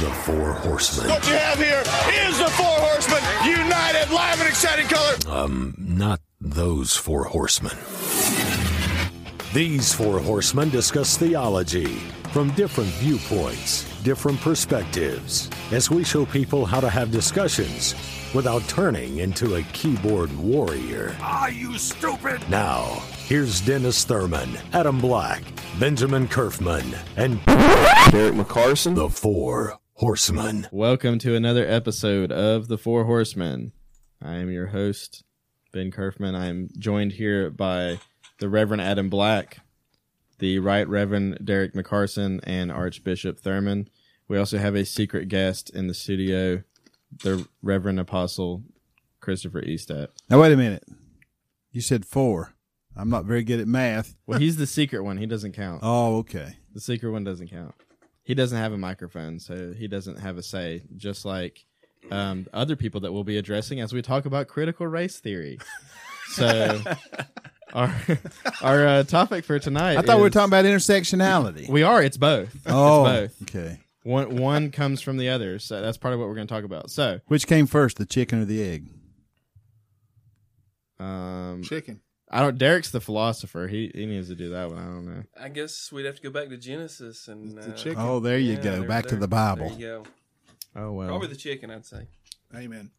The Four Horsemen. What you have here is the Four Horsemen, united, live, and exciting color. Um, not those four horsemen. These four horsemen discuss theology from different viewpoints, different perspectives, as we show people how to have discussions without turning into a keyboard warrior. Are you stupid? Now, here's Dennis Thurman, Adam Black, Benjamin Kerfman, and Derek McCarson. the Four Horsemen. Welcome to another episode of The Four Horsemen. I am your host, Ben Kerfman. I am joined here by the Reverend Adam Black, the Right Reverend Derek McCarson, and Archbishop Thurman. We also have a secret guest in the studio, the Reverend Apostle Christopher Eastat. Now wait a minute. You said four. I'm not very good at math. Well, he's the secret one. He doesn't count. Oh, okay. The secret one doesn't count. He doesn't have a microphone, so he doesn't have a say, just like um, other people that we'll be addressing as we talk about critical race theory. So, our our uh, topic for tonight. I thought we were is- talking about intersectionality. We are. It's both. oh, it's both. okay. One one comes from the other, so that's part of what we're going to talk about. So, Which came first, the chicken or the egg? um, Chicken. I don't. Derek's the philosopher. He he needs to do that one. I don't know. I guess we'd have to go back to Genesis and It's the uh, chicken. Oh, there you yeah, go. there- Back to the Bible. There you go. Oh well. Probably the chicken, I'd say. Amen.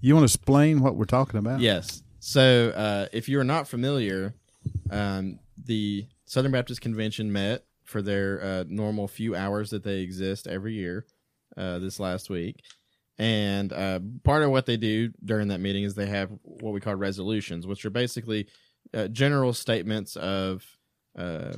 You want to explain what we're talking about? Yes. So, uh, if you're not familiar, um, the Southern Baptist Convention met for their uh, normal few hours that they exist every year uh, this last week. And uh, part of what they do during that meeting is they have what we call resolutions, which are basically uh, general statements of uh,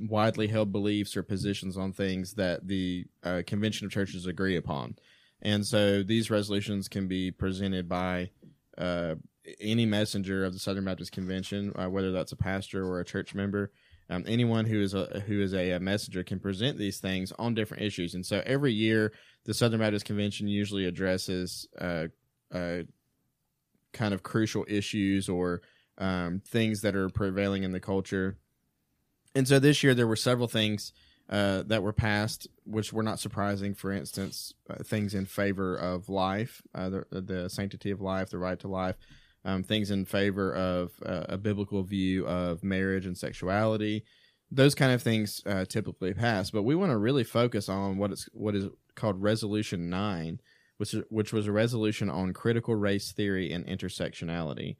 widely held beliefs or positions on things that the uh, Convention of Churches agree upon. And so these resolutions can be presented by uh, any messenger of the Southern Baptist Convention, uh, whether that's a pastor or a church member, um, anyone who is a who is a, messenger can present these things on different issues. And so every year, the Southern Baptist Convention usually addresses uh, uh, kind of crucial issues or um, things that are prevailing in the culture. And so this year, there were several things uh, that were passed, which were not surprising. For instance, uh, things in favor of life, uh, the, the sanctity of life, the right to life, um, things in favor of uh, a biblical view of marriage and sexuality. Those kind of things uh, typically pass, but we want to really focus on what is what is called Resolution Nine, which is, which was a resolution on critical race theory and intersectionality.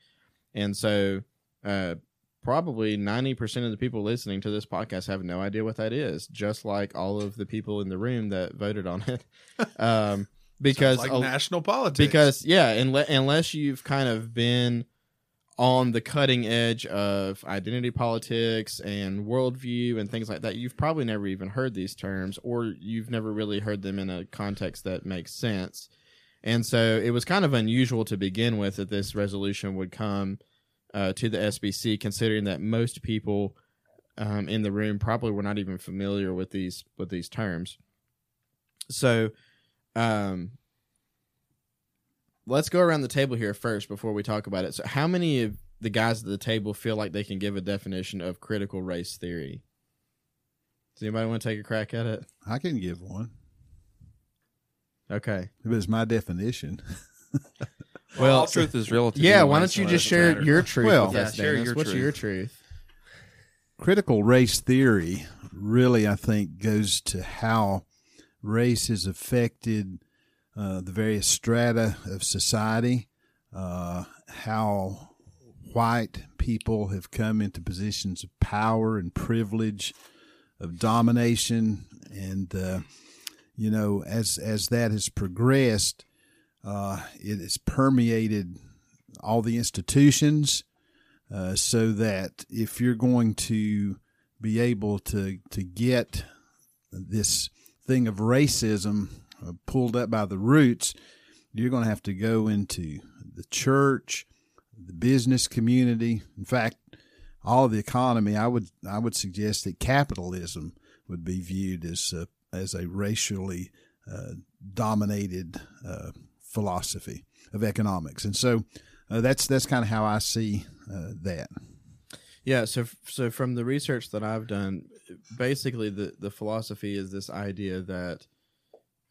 And so, uh, probably 90% of the people listening to this podcast have no idea what that is, just like all of the people in the room that voted on it. Um, because Sounds a- national politics. because yeah, unless, unless you've kind of been on the cutting edge of identity politics and worldview and things like that, you've probably never even heard these terms, or you've never really heard them in a context that makes sense. And so it was kind of unusual to begin with that this resolution would come uh, to the SBC, considering that most people um, in the room probably were not even familiar with these with these terms. So, um, let's go around the table here first before we talk about it. So, how many of the guys at the table feel like they can give a definition of critical race theory? Does anybody want to take a crack at it? I can give one. Okay. If it's my definition. Well, all truth is relative. Yeah, why don't you it just share matter. your truth Well- with Yeah, us, share Dennis? your What's truth. your truth? Critical race theory really, I think, goes to how race has affected uh, the various strata of society, uh, how white people have come into positions of power and privilege, of domination, and uh, you know, as as that has progressed, uh, it has permeated all the institutions. Uh, so that if you're going to be able to to get this thing of racism uh, pulled up by the roots, you're going to have to go into the church, the business community. In fact, all of the economy. I would I would suggest that capitalism would be viewed as a, as a racially uh, dominated uh, philosophy of economics, and so uh, that's that's kind of how I see uh, that. Yeah, so so from the research that I've done, basically the the philosophy is this idea that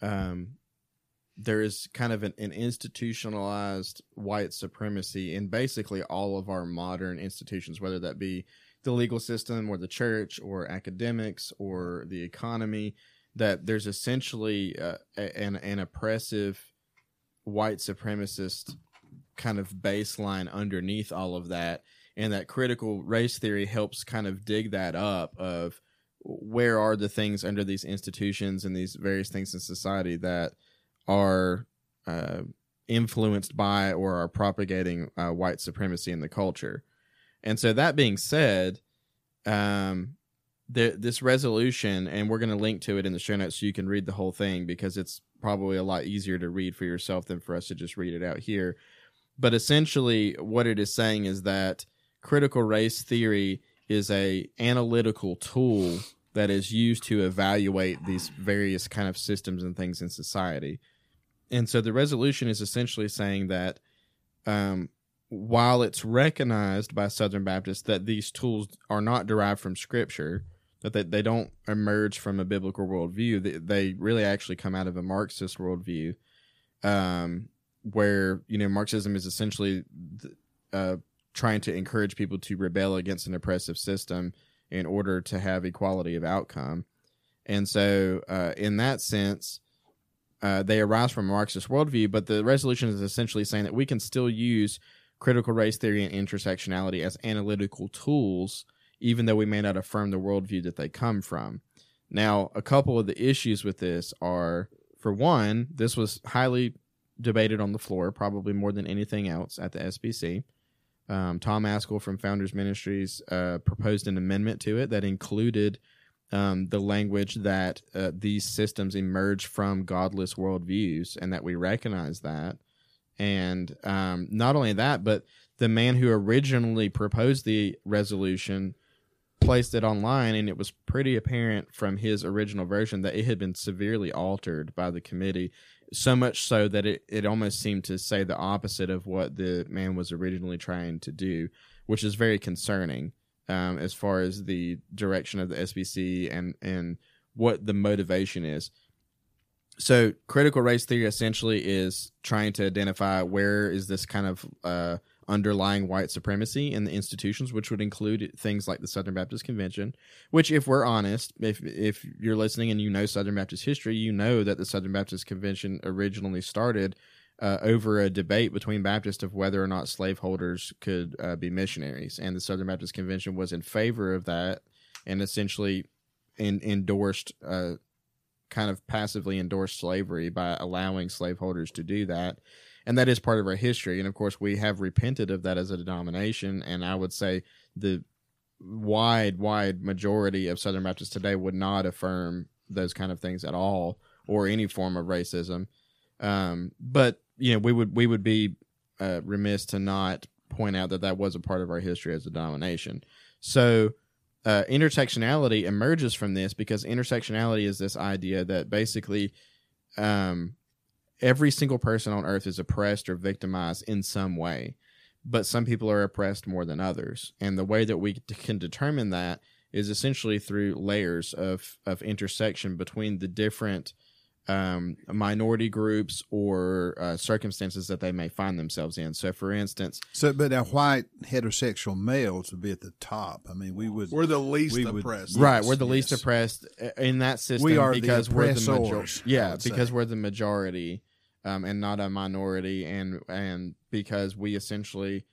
um, there is kind of an, an institutionalized white supremacy in basically all of our modern institutions, whether that be the legal system or the church or academics or the economy. That there's essentially uh, an an oppressive white supremacist kind of baseline underneath all of that and that critical race theory helps kind of dig that up of where are the things under these institutions and these various things in society that are uh, influenced by or are propagating uh, white supremacy in the culture. And so that being said um, the, this resolution and we're going to link to it in the show notes so you can read the whole thing because it's probably a lot easier to read for yourself than for us to just read it out here. But essentially what it is saying is that critical race theory is a analytical tool that is used to evaluate these various kind of systems and things in society. And so the resolution is essentially saying that um, while it's recognized by Southern Baptists that these tools are not derived from Scripture, that they, they don't emerge from a biblical worldview, they, they really actually come out of a Marxist worldview, um, where you know Marxism is essentially uh, trying to encourage people to rebel against an oppressive system in order to have equality of outcome. And so, uh, in that sense, uh, they arise from a Marxist worldview, but the resolution is essentially saying that we can still use critical race theory and intersectionality as analytical tools, even though we may not affirm the worldview that they come from. Now, a couple of the issues with this are for one, this was highly debated on the floor, probably more than anything else at the SBC. Um, Tom Ascol from Founders Ministries uh, proposed an amendment to it that included um, the language that uh, these systems emerge from godless worldviews and that we recognize that. And um, not only that, but the man who originally proposed the resolution placed it online, and it was pretty apparent from his original version that it had been severely altered by the committee so much so that it, it almost seemed to say the opposite of what the man was originally trying to do, which is very concerning um, as far as the direction of the SBC and and what the motivation is. So, critical race theory essentially is trying to identify where is this kind of uh, underlying white supremacy in the institutions, which would include things like the Southern Baptist Convention. Which, if we're honest, if if you're listening and you know Southern Baptist history, you know that the Southern Baptist Convention originally started uh, over a debate between Baptists of whether or not slaveholders could uh, be missionaries, and the Southern Baptist Convention was in favor of that, and essentially in, endorsed. Uh, kind of passively endorsed slavery by allowing slaveholders to do that and that is part of our history. And of course, we have repented of that as a denomination. And I would say the wide, wide majority of Southern Baptists today would not affirm those kind of things at all, or any form of racism. Um, but you know, we would we would be uh, remiss to not point out that that was a part of our history as a denomination. So. Uh, intersectionality emerges from this because intersectionality is this idea that basically um, every single person on earth is oppressed or victimized in some way, but some people are oppressed more than others. And the way that we can determine that is essentially through layers of, of intersection between the different um, minority groups or uh, circumstances that they may find themselves in. So, for instance, so but now white heterosexual males would be at the top. I mean, we would we're the least we would- oppressed. right, we're the yes. least oppressed uh, in that system. We are the because we're the oppressors, majority. Yeah, because say. we're the majority um, and not a minority, and and because we essentially,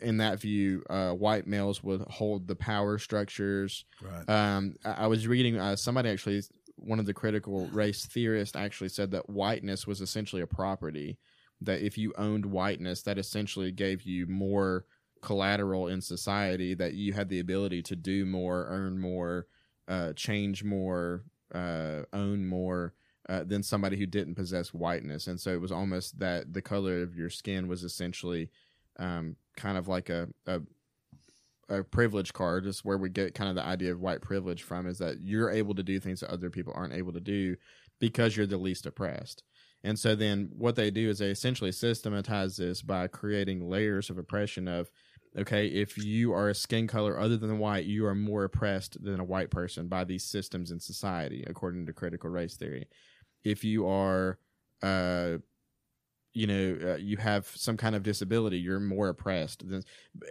in that view, uh, white males would hold the power structures. right. Um, I, I was reading uh, somebody actually, one of the critical race theorists actually said that whiteness was essentially a property. That if you owned whiteness, that essentially gave you more collateral in society. That you had the ability to do more, earn more, uh, change more, uh, own more. Uh, than somebody who didn't possess whiteness, and so it was almost that the color of your skin was essentially um, kind of like a, a a privilege card is where we get kind of the idea of white privilege from is that you're able to do things that other people aren't able to do because you're the least oppressed. And so then what they do is they essentially systematize this by creating layers of oppression of okay, if you are a skin color other than white, you are more oppressed than a white person by these systems in society according to critical race theory. If you are, uh, you know, uh, you have some kind of disability, you're more oppressed. Than,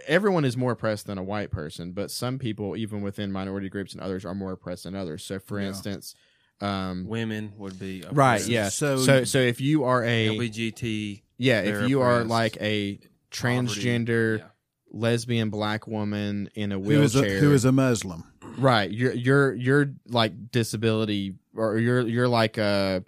everyone is more oppressed than a white person, but some people, even within minority groups and others, are more oppressed than others. So, for Yeah. instance, um, Women would be right, yeah. So- So, so, if you are a LBGT. yeah, if you are like a transgender yeah. lesbian black woman in a Who is wheelchair, a, who is a Muslim? Right? You're you're you're like disability, or you're you're like uh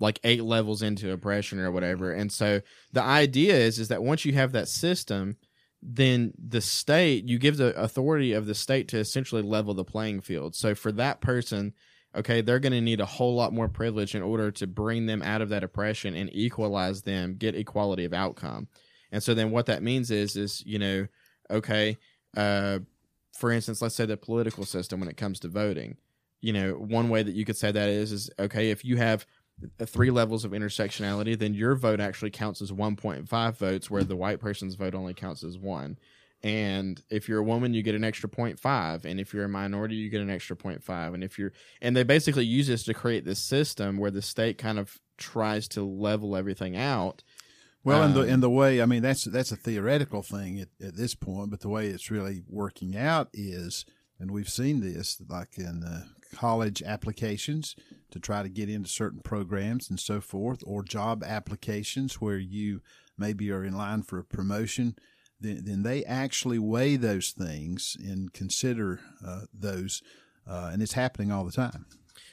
like eight levels into oppression or whatever. And so the idea is is that once you have that system, then the state you give the authority of the state to essentially level the playing field. So for that person. Okay, they're going to need a whole lot more privilege in order to bring them out of that oppression and equalize them, get equality of outcome. And so then what that means is is, you know, okay, uh for instance, let's say the political system when it comes to voting. You know, one way that you could say that is is okay, if you have uh, three levels of intersectionality, then your vote actually counts as 1.5 votes, where the white person's vote only counts as one. And if you're a woman, you get an extra 0.5, and if you're a minority, you get an extra 0.5. And if you're, and they basically use this to create this system where the state kind of tries to level everything out. Well, in the Um, in the way, I mean, that's that's a theoretical thing at, at this point, but the way it's really working out is, and we've seen this like in uh, college applications to try to get into certain programs and so forth, or job applications where you maybe are in line for a promotion. Then, then they actually weigh those things and consider uh, those, uh, and it's happening all the time.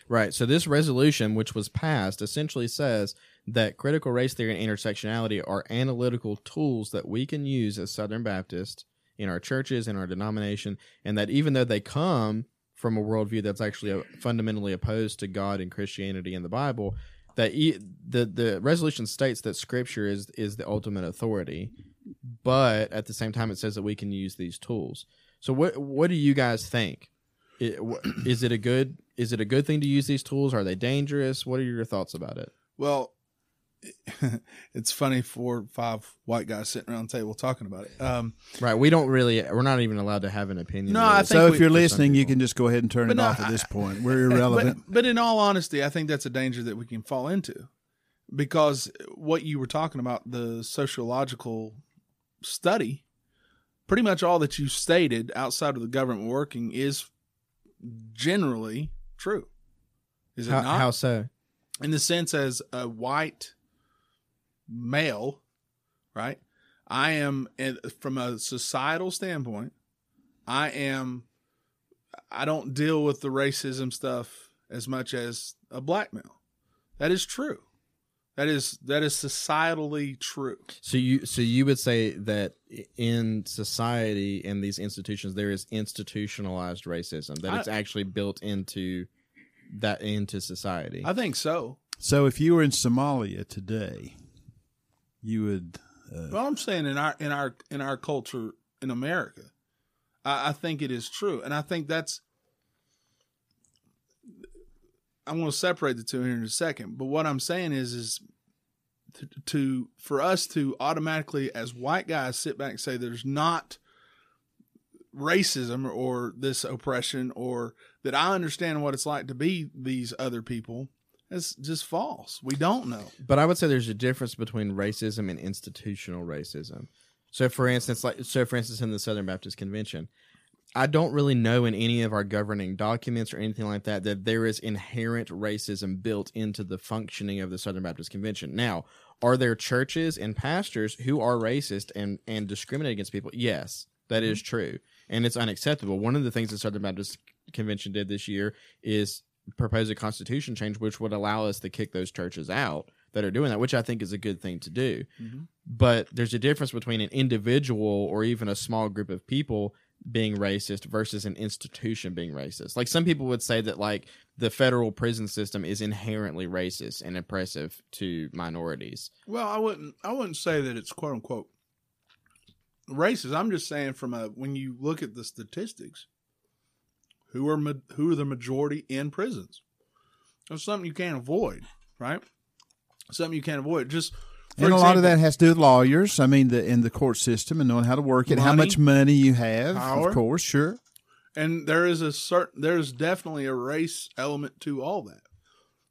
Right. So this resolution, which was passed, essentially says that critical race theory and intersectionality are analytical tools that we can use as Southern Baptists in our churches, in our denomination, and that even though they come from a worldview that's actually uh, fundamentally opposed to God and Christianity and the Bible, that e- the the resolution states that Scripture is is the ultimate authority, but at the same time it says that we can use these tools. So what what do you guys think? Is it a good is it a good thing to use these tools? Are they dangerous? What are your thoughts about it? Well, it's funny four five white guys sitting around the table talking about it. Um, Right, we don't really we're not even allowed to have an opinion. No, really. I think So if we- you're listening, you can just go ahead and turn But it no, off at I- this point. We're irrelevant. But, but in all honesty, I think that's a danger that we can fall into because what you were talking about, the sociological study, pretty much all that you stated outside of the government working is generally true. Is it how, not? how so? in the sense as a white male, right? I am and from a societal standpoint, I am I don't deal with the racism stuff as much as a black male. That is true. That is that is societally true. So you so you would say that in society in these institutions there is institutionalized racism that I- it's actually built into that into society. I think so. So if you were in Somalia today, you would. Uh, Well, I'm saying in our in our in our culture in America, I, I think it is true, and I think that's. I'm going to separate the two here in a second, but what I'm saying is, is to, to for us to automatically, as white guys, sit back and say there's not racism or this oppression or that I understand what it's like to be these other people. It's just false. We don't know. But I would say there's a difference between racism and institutional racism. So, for instance, like so, for instance, in the Southern Baptist Convention, I don't really know in any of our governing documents or anything like that that there is inherent racism built into the functioning of the Southern Baptist Convention. Now, are there churches and pastors who are racist and and discriminate against people? Yes, that is mm-hmm. true, and it's unacceptable. One of the things the Southern Baptist Convention did this year is propose a constitution change which would allow us to kick those churches out that are doing that, which I think is a good thing to do. Mm-hmm. But there's a difference between an individual or even a small group of people being racist versus an institution being racist. Like some people would say that like the federal prison system is inherently racist and oppressive to minorities. Well, I wouldn't. I wouldn't say that it's quote unquote racist. I'm just saying from a when you look at the statistics, who are who are the majority in prisons? That's something you can't avoid, right? Something you can't avoid. Just and a lot of that has to do with lawyers. I mean, the in the court system and knowing how to work it, how much money you have, power. of course, sure. and there is a certain there's definitely a race element to all that.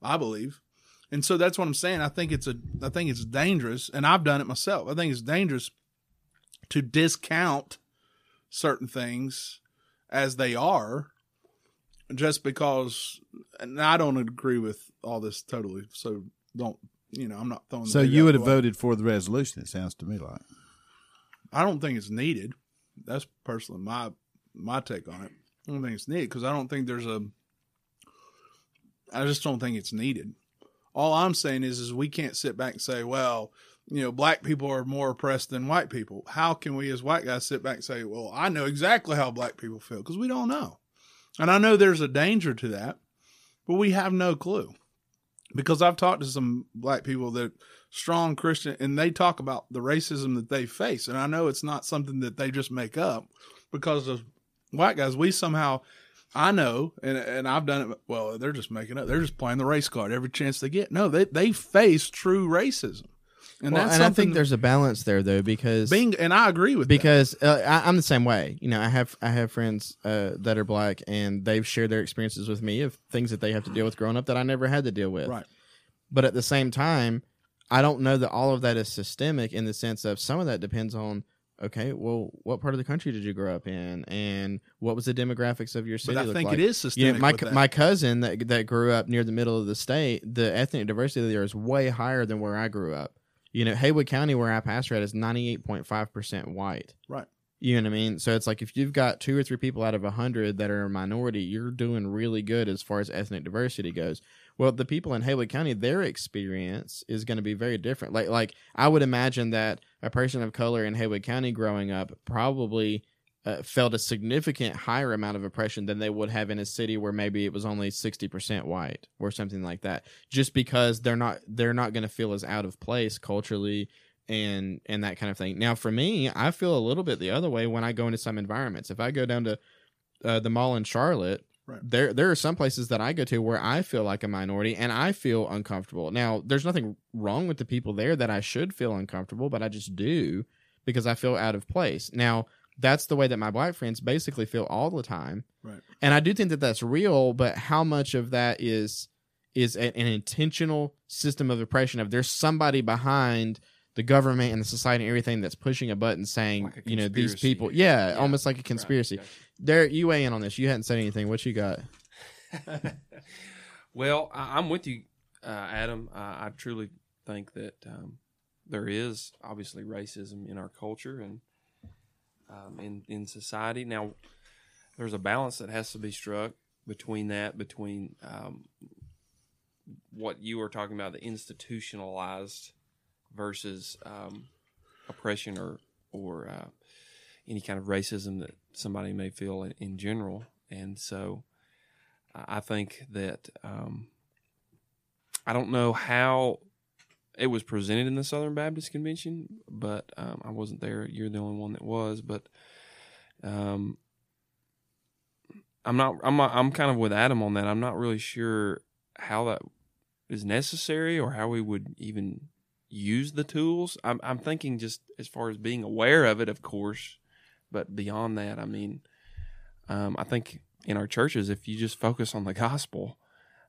I believe. And so that's what I'm saying. I think it's a I think it's dangerous, and I've done it myself. I think it's dangerous to discount certain things as they are just because and I don't agree with all this totally. So don't you know, I'm not throwing So you would have voted for the resolution. It sounds to me like. I don't think it's needed. That's personally my my take on it. I don't think it's needed because I don't think there's a. I just don't think it's needed. All I'm saying is, is we can't sit back and say, well, you know, black people are more oppressed than white people. How can we as white guys sit back and say, well, I know exactly how black people feel because we don't know, and I know there's a danger to that, but we have no clue because I've talked to some black people that strong Christian and they talk about the racism that they face. And I know it's not something that they just make up because of white guys. We somehow, I know, and, and I've done it. Well, they're just making up. They're just playing the race card every chance they get. No, they, they face true racism. And well, that's and I think there's a balance there though because being, and I agree with that. because uh, I, I'm the same way. You know, I have I have friends uh, that are black, and they've shared their experiences with me of things that they have to deal with growing up that I never had to deal with. Right. But at the same time, I don't know that all of that is systemic in the sense of some of that depends on. Okay, well, what part of the country did you grow up in, and what was the demographics of your city? But I think like? it is You systemic. know, my my cousin that that grew up near the middle of the state, the ethnic diversity there is way higher than where I grew up. You know, Haywood County, where I pastor at, is ninety eight point five percent white. Right. You know what I mean? So it's like if you've got two or three people out of a hundred that are a minority, you're doing really good as far as ethnic diversity goes. Well, the people in Haywood County, their experience is going to be very different. Like, like I would imagine that a person of color in Haywood County growing up probably uh, felt a significant higher amount of oppression than they would have in a city where maybe it was only 60% white or something like that just because they're not they're not going to feel as out of place culturally and and that kind of thing. Now for me i feel a little bit the other way when i go into some environments. If i go down to uh, the mall in charlotte Right. there there are some places that i go to where i feel like a minority and i feel uncomfortable. Now there's nothing wrong with the people there that i should feel uncomfortable but i just do because i feel out of place. Now that's the way that my black friends basically feel all the time. Right. and i do think that that's real but how much of that is is a- an intentional system of oppression of there's somebody behind the government and the society and everything that's pushing a button saying Like a you know these people yeah, Yeah. almost like a Right, conspiracy. There you weigh in on this. You hadn't said anything. What you got? Well, I, I'm with you, uh, Adam. I, I truly think that um, there is obviously racism in our culture and um, in in society. Now, there's a balance that has to be struck between that, between um, what you were talking about, the institutionalized versus um, oppression or or uh, any kind of racism that somebody may feel in, in general. And so, I think that um, I don't know how it was presented in the Southern Baptist Convention, but um, I wasn't there. You're the only one that was, but um, I'm not. I'm not, I'm kind of with Adam on that. I'm not really sure how that is necessary or how we would even use the tools. I'm, I'm thinking just as far as being aware of it, of course, but beyond that, I mean, um, I think in our churches, if you just focus on the gospel,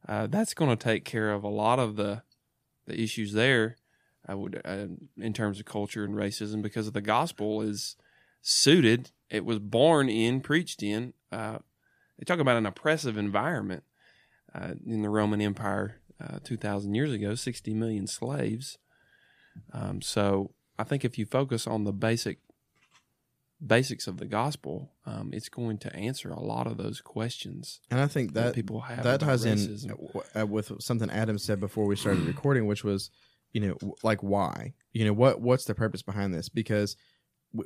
uh, that's going to take care of a lot of the the issues there. I would, uh, in terms of culture and racism, because of the gospel is suited. It was born in, preached in. Uh, they talk about an oppressive environment uh, in the Roman Empire uh, two thousand years ago, sixty million slaves. Um, so I think if you focus on the basic basics of the gospel, um, it's going to answer a lot of those questions and i think that, that people have. that ties in racism. w- uh, with something Adam said before we started recording, which was, you know, like why? You know, what what's the purpose behind this? Because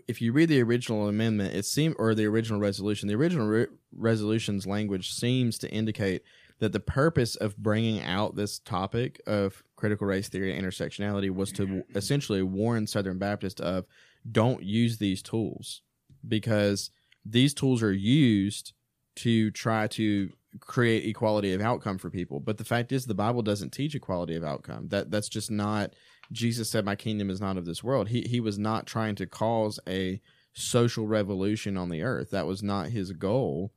if you read the original amendment, it seemed or the original resolution, the original re- resolution's language seems to indicate that the purpose of bringing out this topic of critical race theory and intersectionality was to essentially warn Southern Baptists of don't use these tools because these tools are used to try to create equality of outcome for people. But the fact is, the Bible doesn't teach equality of outcome. That that's just not. Jesus said, "My kingdom is not of this world." He he was not trying to cause a social revolution on the earth. That was not his goal.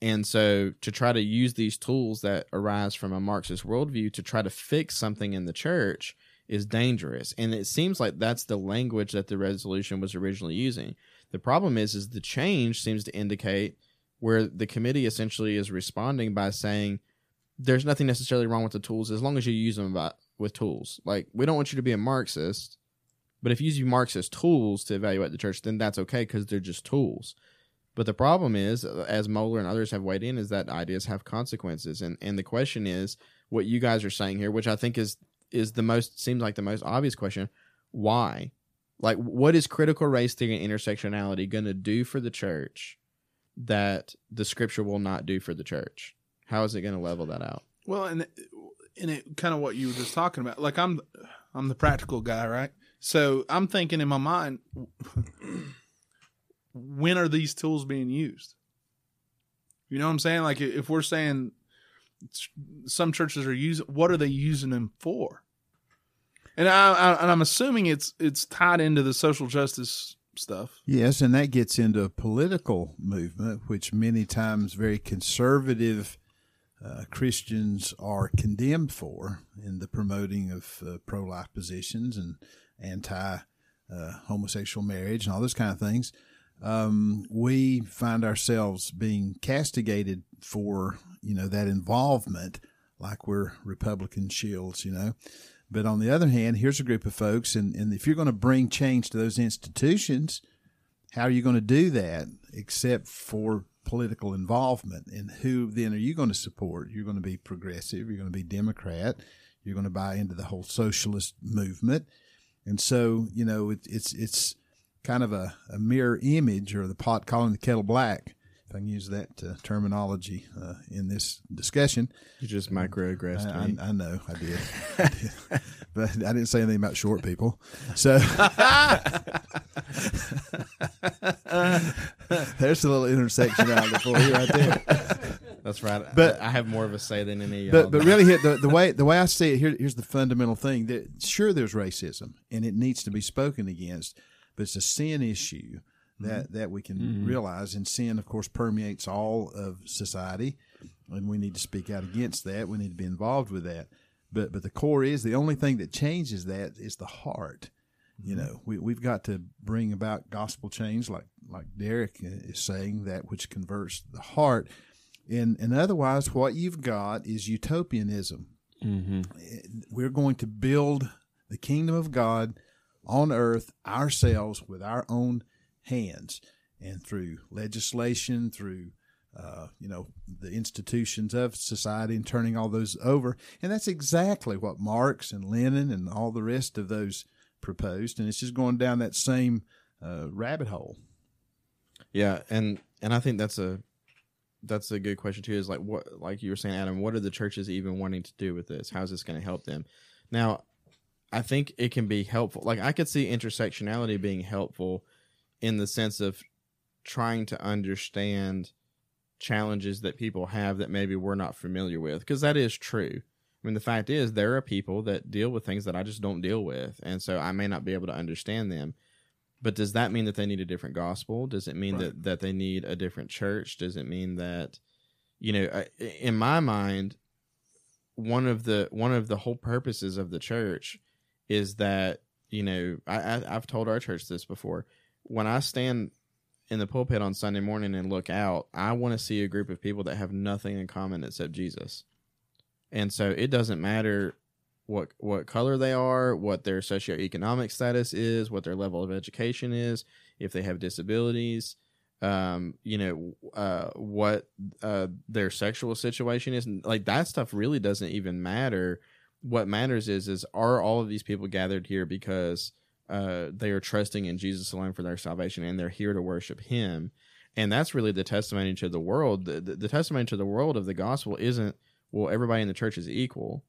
And so to try to use these tools that arise from a Marxist worldview to try to fix something in the church is dangerous. And it seems like that's the language that the resolution was originally using. The problem is is the change seems to indicate where the committee essentially is responding by saying there's nothing necessarily wrong with the tools as long as you use them about, with tools. Like we don't want you to be a Marxist, but if you use Marxist tools to evaluate the church, then that's okay because they're just tools. But the problem is, as Mohler and others have weighed in, is that ideas have consequences, and and the question is what you guys are saying here, which I think is is the most seems like the most obvious question: why? Like, what is critical race theory and intersectionality going to do for the church that the scripture will not do for the church? How is it going to level that out? Well, and and it kind of what you were just talking about. Like I'm, I'm the practical guy, right? So I'm thinking in my mind, when are these tools being used? You know what I'm saying? Like if we're saying some churches are using, what are they using them for? And I, I and I'm assuming it's it's tied into the social justice stuff. Yes, and that gets into a political movement, which many times very conservative uh, Christians are condemned for in the promoting of uh, pro life positions and anti uh, homosexual marriage and all those kind of things. Um, we find ourselves being castigated for you know that involvement, like we're Republican shields, you know. But on the other hand, here's a group of folks, and, and if you're going to bring change to those institutions, how are you going to do that except for political involvement? And who then are you going to support? You're going to be progressive, you're going to be Democrat, you're going to buy into the whole socialist movement. And so, you know, it, it's it's kind of a, a mirror image or the pot calling the kettle black if I can use that uh, terminology uh, in this discussion. You just microaggressed I, me. I, I know I did. I did. but I didn't say anything about short people. So there's a little intersectionality for you right there. That's right. But- I, I have more of a say than any. of But but really, here, the the way the way I see it here, here's the fundamental thing that sure there's racism and it needs to be spoken against, but it's a sin issue that mm-hmm. that we can mm-hmm. realize, and sin, of course, permeates all of society, and we need to speak out against that. We need to be involved with that. But but the core is the only thing that changes that is the heart. You mm-hmm. know, we we've got to bring about gospel change, like like Derek is saying, that which converts the heart. And and otherwise, what you've got is utopianism. We're going to build the kingdom of God on earth ourselves with our own hands, and through legislation, through uh, you know the institutions of society, and turning all those over. And that's exactly what Marx and Lenin and all the rest of those proposed. And it's just going down that same uh, rabbit hole. Yeah, and and I think that's a that's a good question too. Is like what like you were saying, Adam. What are the churches even wanting to do with this? How's this going to help them? Now, I think it can be helpful. Like I could see intersectionality being helpful in the sense of trying to understand challenges that people have that maybe we're not familiar with because that is true. I mean, the fact is there are people that deal with things that I just don't deal with, and so I may not be able to understand them. But does that mean that they need a different gospel? Does it mean that that they need a different church? Does it mean that you know, in my mind, one of the one of the whole purposes of the church is that you know I, I I've told our church this before. When I stand in the pulpit on Sunday morning and look out, I want to see a group of people that have nothing in common except Jesus. And so it doesn't matter what what color they are, what their socioeconomic status is, what their level of education is, if they have disabilities, um, you know, uh, what uh, their sexual situation is. Like that stuff really doesn't even matter. What matters is is are all of these people gathered here because uh, they are trusting in Jesus alone for their salvation and they're here to worship Him. And that's really the testimony to the world. The, the, the testimony to the world of the gospel isn't well, everybody in the church is equal.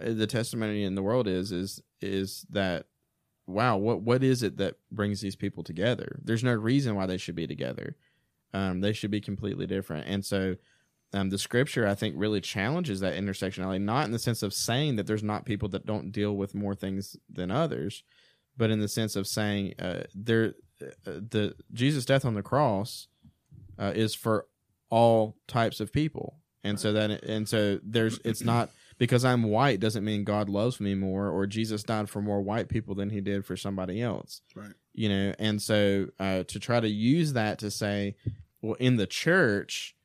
Uh, The testimony in the world is is is that wow, what what is it that brings these people together? There's no reason why they should be together. Um, they should be completely different. And so um, the scripture, I think, really challenges that intersectionality, not in the sense of saying that there's not people that don't deal with more things than others, but in the sense of saying uh, there, uh, the Jesus' death on the cross uh, is for all types of people. And so then, and so there's, it's not because I'm white doesn't mean God loves me more or Jesus died for more white people than he did for somebody else. Right. You know, and so uh, to try to use that to say, well, in the church,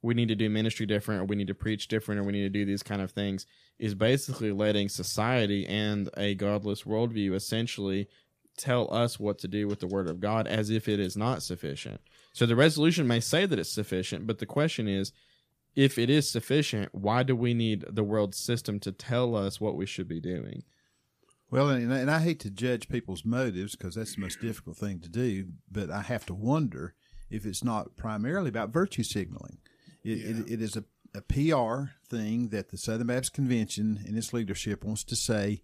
we need to do ministry different or we need to preach different or we need to do these kind of things is basically letting society and a godless worldview essentially tell us what to do with the word of God as if it is not sufficient. So the resolution may say that it's sufficient, but the question is if it is sufficient, why do we need the world system to tell us what we should be doing? Well, and, and I hate to judge people's motives because that's the most difficult thing to do, but I have to wonder if it's not primarily about virtue signaling. It, it, it is a, a PR thing that the Southern Baptist Convention and its leadership wants to say,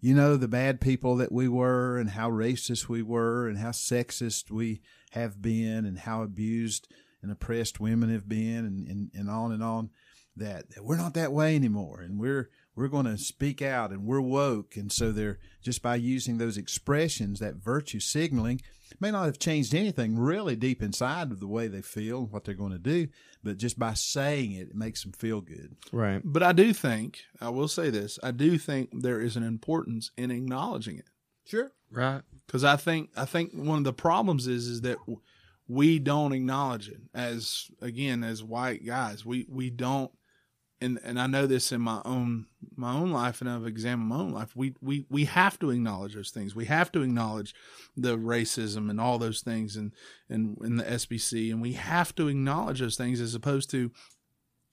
you know, the bad people that we were and how racist we were and how sexist we have been and how abused and oppressed women have been and, and, and on and on that, that we're not that way anymore. And we're we're going to speak out and we're woke. And so they're just by using those expressions that virtue signaling may not have changed anything really deep inside of the way they feel what they're going to do but just by saying it it makes them feel good Right. But I do think, I will say this, I do think there is an importance in acknowledging it. sure Right. Because I think, I think one of the problems is, is that we don't acknowledge it as, again, as white guys. We, we don't, and, and I know this in my own, my own life and I've examined my own life. We, we, we have to acknowledge those things. We have to acknowledge the racism and all those things and, and, in the SBC. And we have to acknowledge those things as opposed to,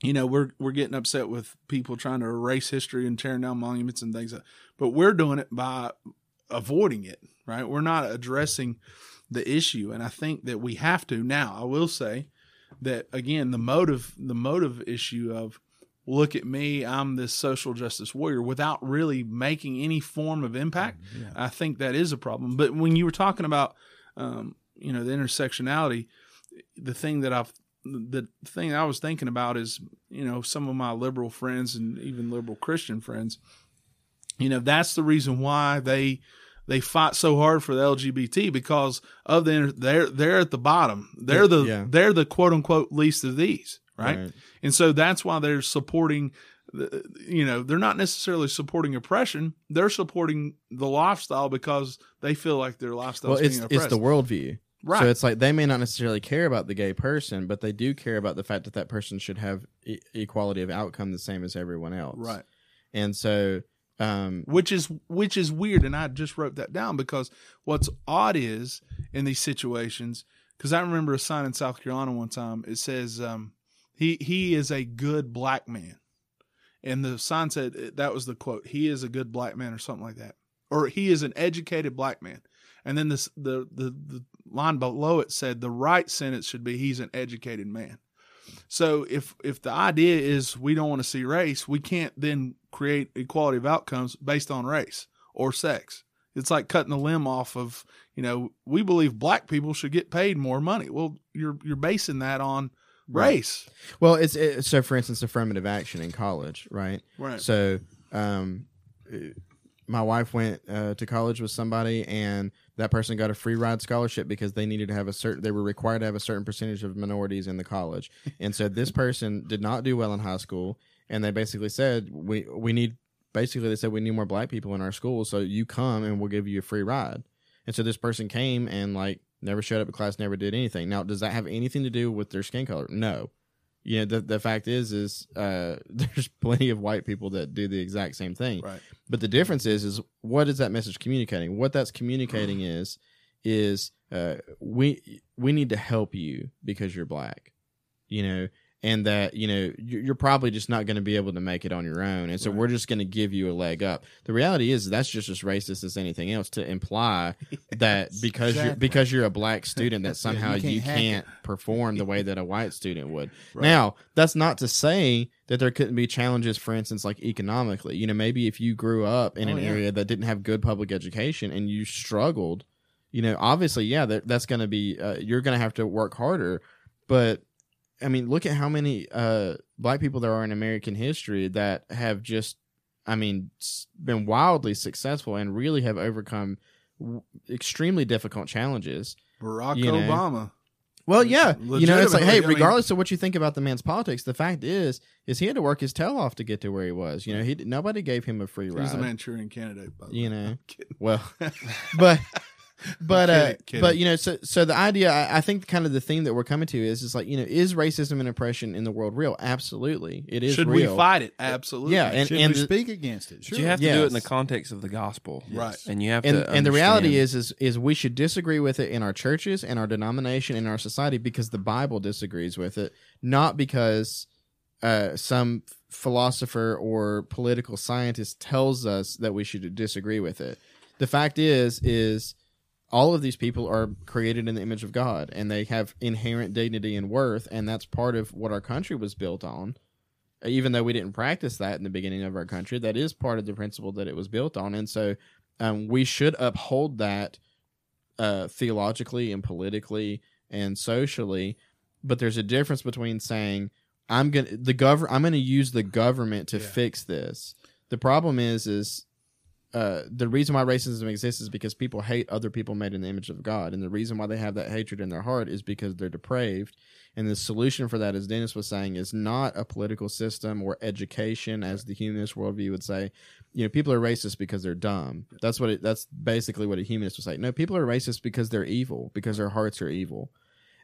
you know, we're we're getting upset with people trying to erase history and tearing down monuments and things, but we're doing it by avoiding it, right? We're not addressing the issue, and I think that we have to. Now, I will say that again, the motive, the motive issue of look at me, I'm this social justice warrior without really making any form of impact. I think that is a problem. But when you were talking about, um, you know, the intersectionality, the thing that I've the thing I was thinking about is, you know, some of my liberal friends and even liberal Christian friends, you know, that's the reason why they they fight so hard for the LGBT because of the they're they're at the bottom. They're the Yeah. they're the quote unquote least of these, right? Right. And so that's why they're supporting the, you know, they're not necessarily supporting oppression. They're supporting the lifestyle because they feel like their lifestyle Well, is it's it's the worldview. Right. So it's like they may not necessarily care about the gay person, but they do care about the fact that that person should have e- equality of outcome the same as everyone else. right. And so, um, which is which is weird and i just wrote that down because what's odd is in these situations because i remember a sign in south carolina one time it says um, he he is a good black man and the sign said that was the quote he is a good black man or something like that or he is an educated black man and then this the the, the line below it said the right sentence should be he's an educated man so if if the idea is we don't want to see race, we can't then create equality of outcomes based on race or sex. It's like cutting the limb off of, you know, we believe black people should get paid more money. Well, you're you're basing that on race. well, it's it, so for instance, affirmative action in college, right? Right. So, um, my wife went uh, to college with somebody, and that person got a free ride scholarship because they needed to have a certain. They were required to have a certain percentage of minorities in the college, and so this person did not do well in high school, and they basically said we we need. Basically, they said we need more black people in our school, so you come and we'll give you a free ride. And so this person came and like never showed up to class, never did anything. Now, does that have anything to do with their skin color? No. You know, the the fact is, is uh, there's plenty of white people that do the exact same thing. Right. But the difference is, is what is that message communicating? What that's communicating is, is uh, we we need to help you because you're black, you know, and that you know you- you're probably just not going to be able to make it on your own, and so we're just going to give you a leg up. The reality is that's just as racist as anything else to imply that because you're because you're a black student that somehow you you can't can't, perform the way that a white student would. Now, that's not to say that there couldn't be challenges, for instance, like economically. You know, maybe if you grew up in Oh, an yeah. area that didn't have good public education and you struggled, you know, obviously, yeah, that, that's going to be, uh, you're going to have to work harder. But I mean, look at how many uh, black people there are in American history that have just, I mean, been wildly successful and really have overcome w- extremely difficult challenges. Barack You know. Obama. Well, yeah, you know, it's like, hey, Legitimately, I mean- regardless of what you think about the man's politics, the fact is, is he had to work his tail off to get to where he was. You know, he nobody gave him a free ride. was the Manchurian candidate. By the you way. know, well, but but uh, Kidding, kidding. but you know, so so the idea, I, I think, kind of the theme that we're coming to is, is like, you know, is racism and oppression in the world real? Absolutely, it is. Should real. we fight it? Absolutely. Yeah, and Should and we the- speak against it? But you have to do it in the context of the gospel, Right. And you have and to. and the reality is is is we should disagree with it in our churches and our denomination in our society because the bible disagrees with it not because uh, some philosopher or political scientist tells us that we should disagree with it the fact is is all of these people are created in the image of god and they have inherent dignity and worth and that's part of what our country was built on even though we didn't practice that in the beginning of our country that is part of the principle that it was built on and so um, we should uphold that uh, theologically and politically and socially. But there's a difference between saying I'm gonna the gov I'm gonna use the government to Yeah. fix this. The problem is is uh, the reason why racism exists is because people hate other people made in the image of God, and the reason why they have that hatred in their heart is because they're depraved. And the solution for that, as Dennis was saying, is not a political system or education, as the humanist worldview would say. You know, people are racist because they're dumb. That's what it, that's basically what a humanist would say. No, people are racist because they're evil, because their hearts are evil.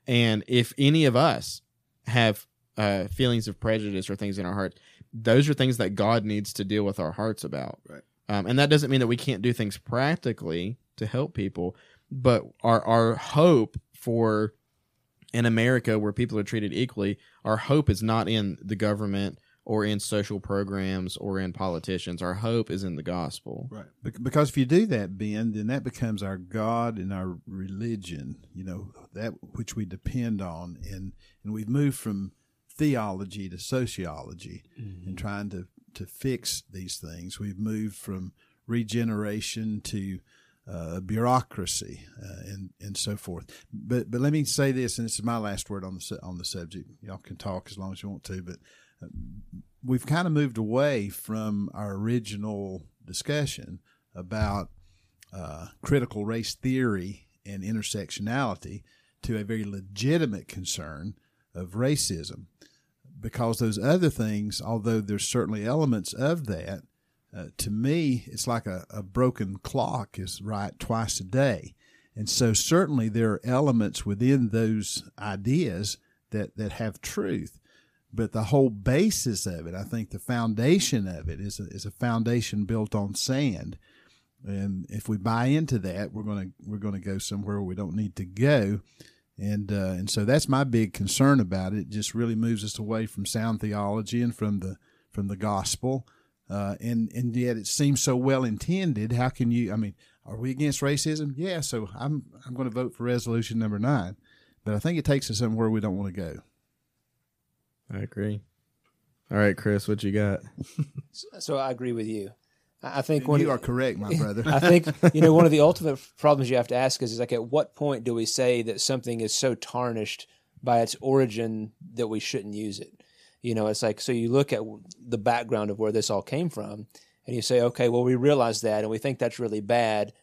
And if any of us have uh, feelings of prejudice or things in our heart, those are things that God needs to deal with our hearts about. Right. Um, and that doesn't mean that we can't do things practically to help people, but our our hope for in America where people are treated equally, our hope is not in the government or in social programs or in politicians. Our hope is in the gospel. Right. Because if you do that, Ben, then that becomes our God and our religion, you know, that which we depend on. And, and we've moved from theology to sociology and trying to, to fix these things. We've moved from regeneration to uh, bureaucracy uh, and, and so forth. But, but let me say this, and this is my last word on the, on the subject. Y'all can talk as long as you want to, but we've kind of moved away from our original discussion about uh, critical race theory and intersectionality to a very legitimate concern of racism because those other things, although there's certainly elements of that, uh, to me, it's like a, a broken clock is right twice a day. And so certainly there are elements within those ideas that, that have truth but the whole basis of it, I think the foundation of it is a, is a foundation built on sand. And if we buy into that, we're going to we're going to go somewhere we don't need to go. And uh, and so that's my big concern about it. It just really moves us away from sound theology and from the from the gospel. Uh, and and yet it seems so well intended. How can you? I mean, are we against racism? Yeah. So I'm I'm going to vote for resolution number nine. But I think it takes us somewhere we don't want to go. I agree. All right, Chris, what you got? So I agree with you. I think one You are correct, my brother. I think you know one of the ultimate problems you have to ask is, is like at what point do we say that something is so tarnished by its origin that we shouldn't use it? You know, it's like so you look at the background of where this all came from, and you say, okay, well we realize that, and we think that's really bad,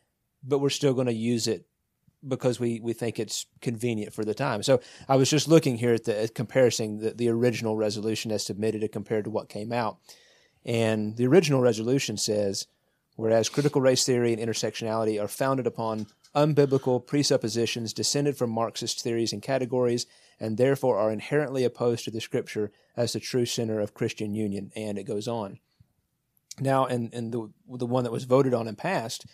but we're still going to use it because we, we think it's convenient for the time. So I was just looking here at the at comparison the, the original resolution as submitted compared to what came out. And the original resolution says, whereas critical race theory and intersectionality are founded upon unbiblical presuppositions descended from Marxist theories and categories, and therefore are inherently opposed to the scripture as the true center of Christian union. And it goes on. Now, in, in the, the one that was voted on and passed,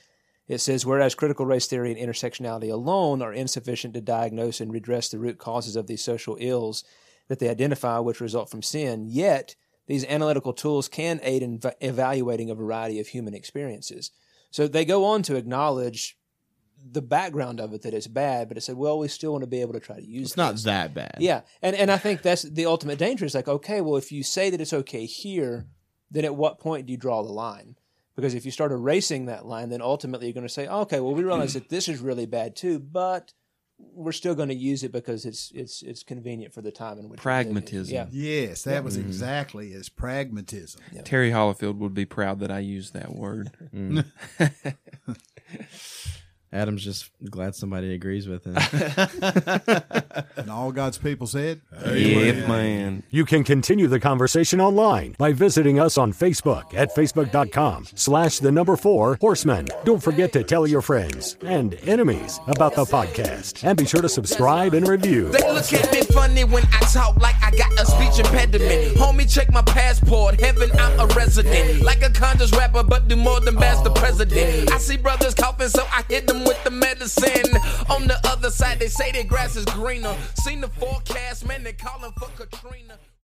it says, whereas critical race theory and intersectionality alone are insufficient to diagnose and redress the root causes of these social ills that they identify, which result from sin, yet these analytical tools can aid in va- evaluating a variety of human experiences. So they go on to acknowledge the background of it that it's bad, but it said, well, we still want to be able to try to use It's not that bad. Yeah, and and I think that's the ultimate danger. Is like, okay, well, if you say that it's okay here, then at what point do you draw the line? Because if you start erasing that line, then ultimately you're going to say, okay, well, we realize that this is really bad too, but we're still going to use it because it's it's it's convenient for the time in which. Pragmatism. Yeah, Yes, that was mm-hmm. exactly as It's pragmatism. Terry Hollifield would be proud that I used that word. Mm. Adam's just glad somebody agrees with him. And all God's people said, Yeah, man. You can continue the conversation online by visiting us on Facebook at facebook.com slash the number four horsemen. Don't forget to tell your friends and enemies about the podcast. And be sure to subscribe and review. They look at me funny when I talk like I got a speech impediment. Homie, check my passport. Heaven, I'm a resident. Like a conscious rapper, but do more than bash the president. I see brothers coughing, so I hit them with the medicine. On the other side, they say their grass is greener. Seen the forecast, man, they calling for Katrina.